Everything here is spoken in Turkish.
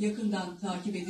yakından takip ediyor.